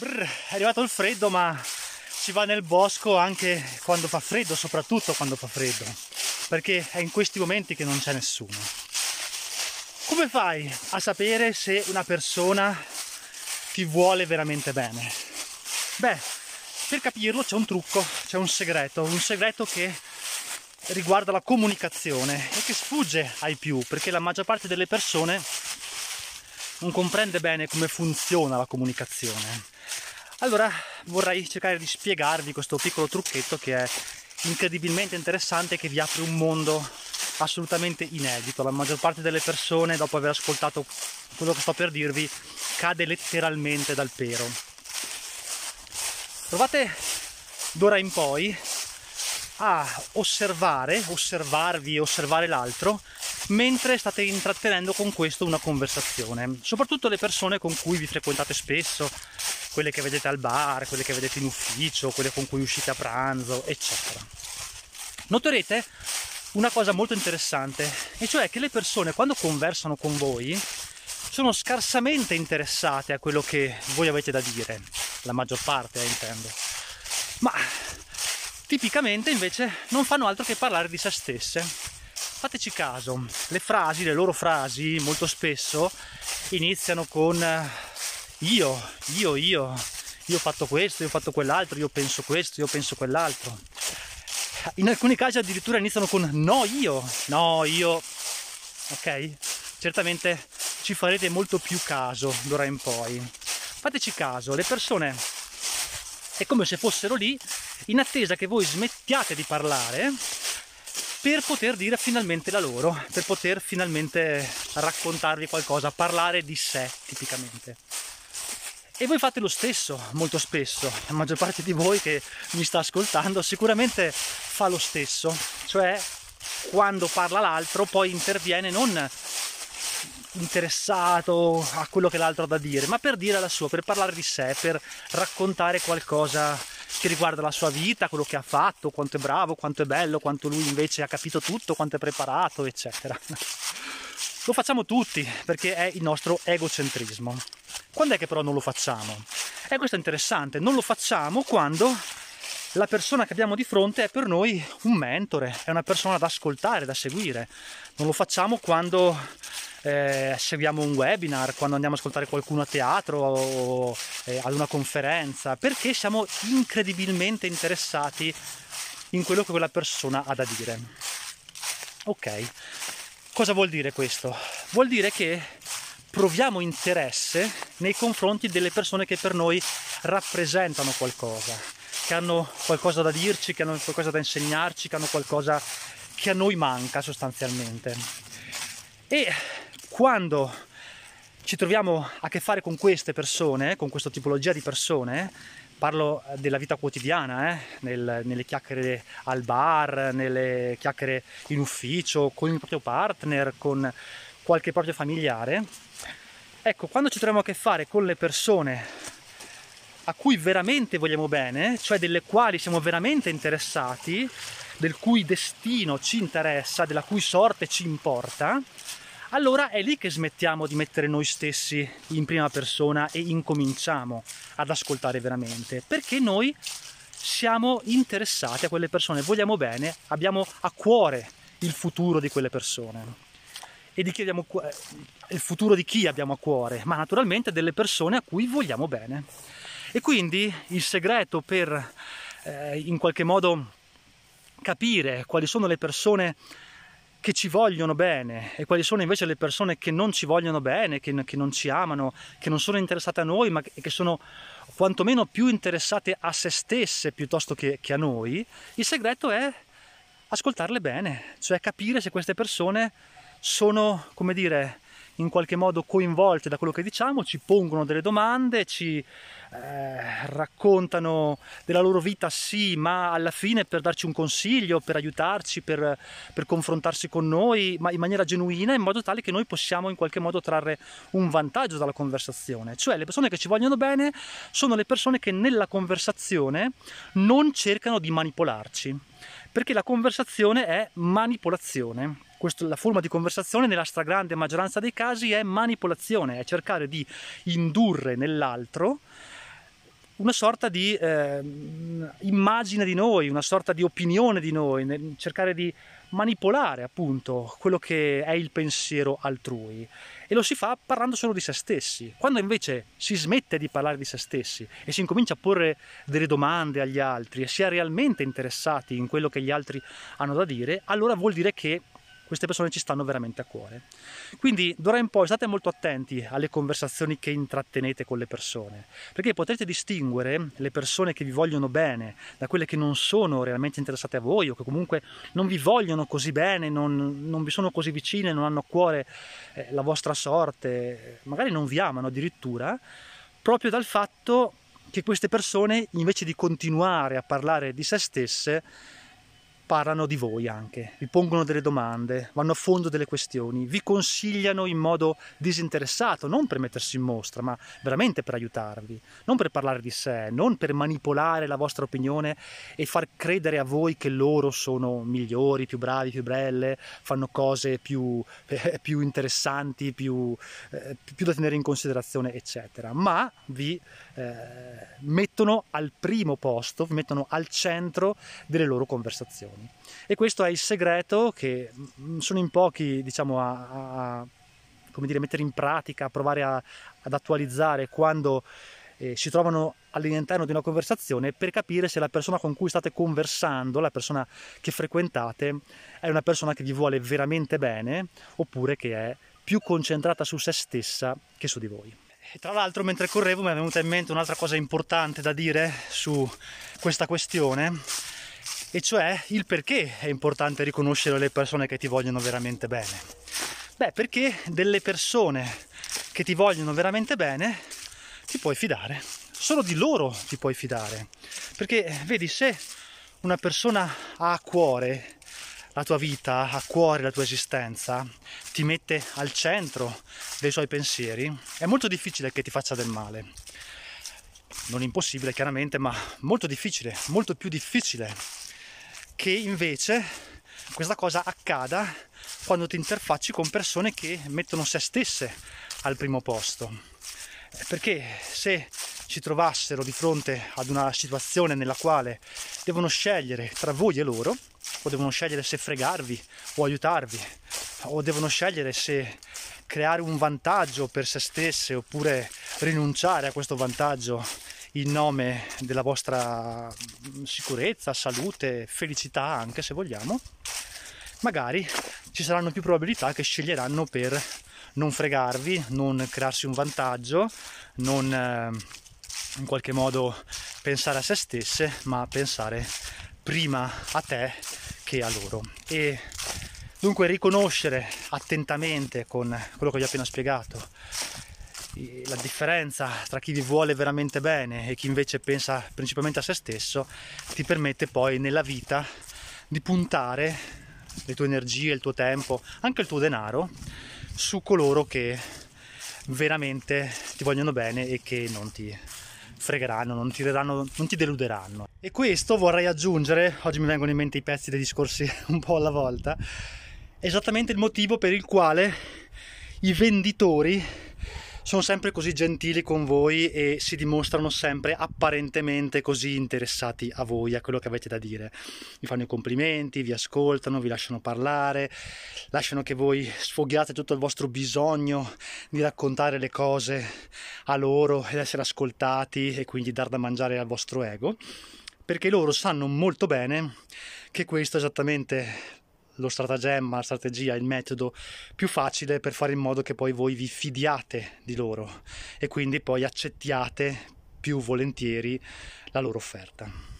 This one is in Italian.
Brr, è arrivato il freddo, ma si va nel bosco anche quando fa freddo, soprattutto quando fa freddo, perché è in questi momenti che non c'è nessuno. Come fai a sapere se una persona ti vuole veramente bene? Beh, per capirlo c'è un trucco, c'è un segreto, un segreto che riguarda la comunicazione e che sfugge ai più, perché la maggior parte delle persone non comprende bene come funziona la comunicazione allora vorrei cercare di spiegarvi questo piccolo trucchetto che è incredibilmente interessante e che vi apre un mondo assolutamente inedito. La maggior parte delle persone, dopo aver ascoltato quello che sto per dirvi, cade letteralmente dal pero. Provate d'ora in poi a osservare, osservarvi osservare l'altro mentre state intrattenendo con questo una conversazione. Soprattutto le persone con cui vi frequentate spesso, quelle che vedete al bar, quelle che vedete in ufficio, quelle con cui uscite a pranzo, eccetera. Noterete una cosa molto interessante, e cioè che le persone quando conversano con voi sono scarsamente interessate a quello che voi avete da dire, la maggior parte eh, intendo, ma tipicamente invece non fanno altro che parlare di se stesse. Fateci caso, le frasi, le loro frasi molto spesso iniziano con io, io, io, io ho fatto questo, io ho fatto quell'altro, io penso questo, io penso quell'altro. In alcuni casi addirittura iniziano con no io, no io, ok? Certamente ci farete molto più caso d'ora in poi. Fateci caso, le persone è come se fossero lì in attesa che voi smettiate di parlare per poter dire finalmente la loro, per poter finalmente raccontarvi qualcosa, parlare di sé tipicamente. E voi fate lo stesso molto spesso, la maggior parte di voi che mi sta ascoltando sicuramente fa lo stesso, cioè quando parla l'altro poi interviene non interessato a quello che l'altro ha da dire, ma per dire la sua, per parlare di sé, per raccontare qualcosa che riguarda la sua vita, quello che ha fatto, quanto è bravo, quanto è bello, quanto lui invece ha capito tutto, quanto è preparato, eccetera. Lo facciamo tutti perché è il nostro egocentrismo. Quando è che però non lo facciamo? E questo è interessante, non lo facciamo quando la persona che abbiamo di fronte è per noi un mentore, è una persona da ascoltare, da seguire. Non lo facciamo quando eh, seguiamo un webinar, quando andiamo a ascoltare qualcuno a teatro o eh, ad una conferenza, perché siamo incredibilmente interessati in quello che quella persona ha da dire. Ok, Cosa vuol dire questo? Vuol dire che proviamo interesse nei confronti delle persone che per noi rappresentano qualcosa, che hanno qualcosa da dirci, che hanno qualcosa da insegnarci, che hanno qualcosa che a noi manca sostanzialmente. E quando ci troviamo a che fare con queste persone, con questa tipologia di persone, parlo della vita quotidiana, eh? Nel, nelle chiacchiere al bar, nelle chiacchiere in ufficio, con il proprio partner, con qualche proprio familiare. Ecco, quando ci troviamo a che fare con le persone a cui veramente vogliamo bene, cioè delle quali siamo veramente interessati, del cui destino ci interessa, della cui sorte ci importa, allora è lì che smettiamo di mettere noi stessi in prima persona e incominciamo ad ascoltare veramente, perché noi siamo interessati a quelle persone, vogliamo bene, abbiamo a cuore il futuro di quelle persone. E di chi abbiamo eh, il futuro di chi abbiamo a cuore, ma naturalmente delle persone a cui vogliamo bene. E quindi il segreto per eh, in qualche modo capire quali sono le persone che ci vogliono bene e quali sono invece le persone che non ci vogliono bene, che, che non ci amano, che non sono interessate a noi, ma che, che sono quantomeno più interessate a se stesse piuttosto che, che a noi, il segreto è ascoltarle bene, cioè capire se queste persone sono, come dire, in qualche modo coinvolte da quello che diciamo, ci pongono delle domande, ci eh, raccontano della loro vita sì, ma alla fine per darci un consiglio, per aiutarci, per, per confrontarsi con noi, ma in maniera genuina, in modo tale che noi possiamo in qualche modo trarre un vantaggio dalla conversazione. Cioè le persone che ci vogliono bene sono le persone che nella conversazione non cercano di manipolarci, perché la conversazione è manipolazione questo, la forma di conversazione nella stragrande maggioranza dei casi è manipolazione, è cercare di indurre nell'altro una sorta di eh, immagine di noi, una sorta di opinione di noi, cercare di manipolare appunto quello che è il pensiero altrui e lo si fa parlando solo di se stessi. Quando invece si smette di parlare di se stessi e si incomincia a porre delle domande agli altri e si è realmente interessati in quello che gli altri hanno da dire, allora vuol dire che queste persone ci stanno veramente a cuore. Quindi d'ora in poi state molto attenti alle conversazioni che intrattenete con le persone, perché potrete distinguere le persone che vi vogliono bene da quelle che non sono realmente interessate a voi o che comunque non vi vogliono così bene, non, non vi sono così vicine, non hanno a cuore eh, la vostra sorte, magari non vi amano addirittura, proprio dal fatto che queste persone invece di continuare a parlare di se stesse parlano di voi anche, vi pongono delle domande, vanno a fondo delle questioni, vi consigliano in modo disinteressato, non per mettersi in mostra, ma veramente per aiutarvi, non per parlare di sé, non per manipolare la vostra opinione e far credere a voi che loro sono migliori, più bravi, più belle, fanno cose più, eh, più interessanti, più, eh, più, da tenere in considerazione, eccetera, ma vi eh, mettono al primo posto, mettono al centro delle loro conversazioni. E questo è il segreto che mm, sono in pochi diciamo, a, a dire, mettere in pratica, a provare a, ad attualizzare quando eh, si trovano all'interno di una conversazione per capire se la persona con cui state conversando, la persona che frequentate, è una persona che vi vuole veramente bene oppure che è più concentrata su se stessa che su di voi. E tra l'altro mentre correvo mi è venuta in mente un'altra cosa importante da dire su questa questione e cioè il perché è importante riconoscere le persone che ti vogliono veramente bene. Beh, perché delle persone che ti vogliono veramente bene ti puoi fidare, solo di loro ti puoi fidare. Perché vedi, se una persona ha a cuore la tua vita, a cuore la tua esistenza, ti mette al centro dei suoi pensieri, è molto difficile che ti faccia del male. Non impossibile chiaramente, ma molto difficile, molto più difficile che invece questa cosa accada quando ti interfacci con persone che mettono se stesse al primo posto. Perché se ci trovassero di fronte ad una situazione nella quale devono scegliere tra voi e loro, o devono scegliere se fregarvi o aiutarvi, o devono scegliere se creare un vantaggio per se stesse oppure rinunciare a questo vantaggio in nome della vostra sicurezza, salute, felicità anche se vogliamo, magari ci saranno più probabilità che sceglieranno per non fregarvi, non crearsi un vantaggio, non eh, in qualche modo pensare a se stesse, ma pensare prima a te che a loro. E dunque riconoscere attentamente con quello che vi ho appena spiegato la differenza tra chi vi vuole veramente bene e chi invece pensa principalmente a se stesso ti permette poi nella vita di puntare le tue energie, il tuo tempo, anche il tuo denaro su coloro che veramente ti vogliono bene e che non ti fregheranno, non ti, daranno, non ti deluderanno. E questo vorrei aggiungere, oggi mi vengono in mente i pezzi dei discorsi un po' alla volta, esattamente il motivo per il quale i venditori sono sempre così gentili con voi e si dimostrano sempre apparentemente così interessati a voi, a quello che avete da dire. Vi fanno i complimenti, vi ascoltano, vi lasciano parlare, lasciano che voi sfoghiate tutto il vostro bisogno di raccontare le cose a loro ed essere ascoltati e quindi dar da mangiare al vostro ego, perché loro sanno molto bene che questo è esattamente lo stratagemma, la strategia, il metodo più facile per fare in modo che poi voi vi fidiate di loro e quindi poi accettiate più volentieri la loro offerta.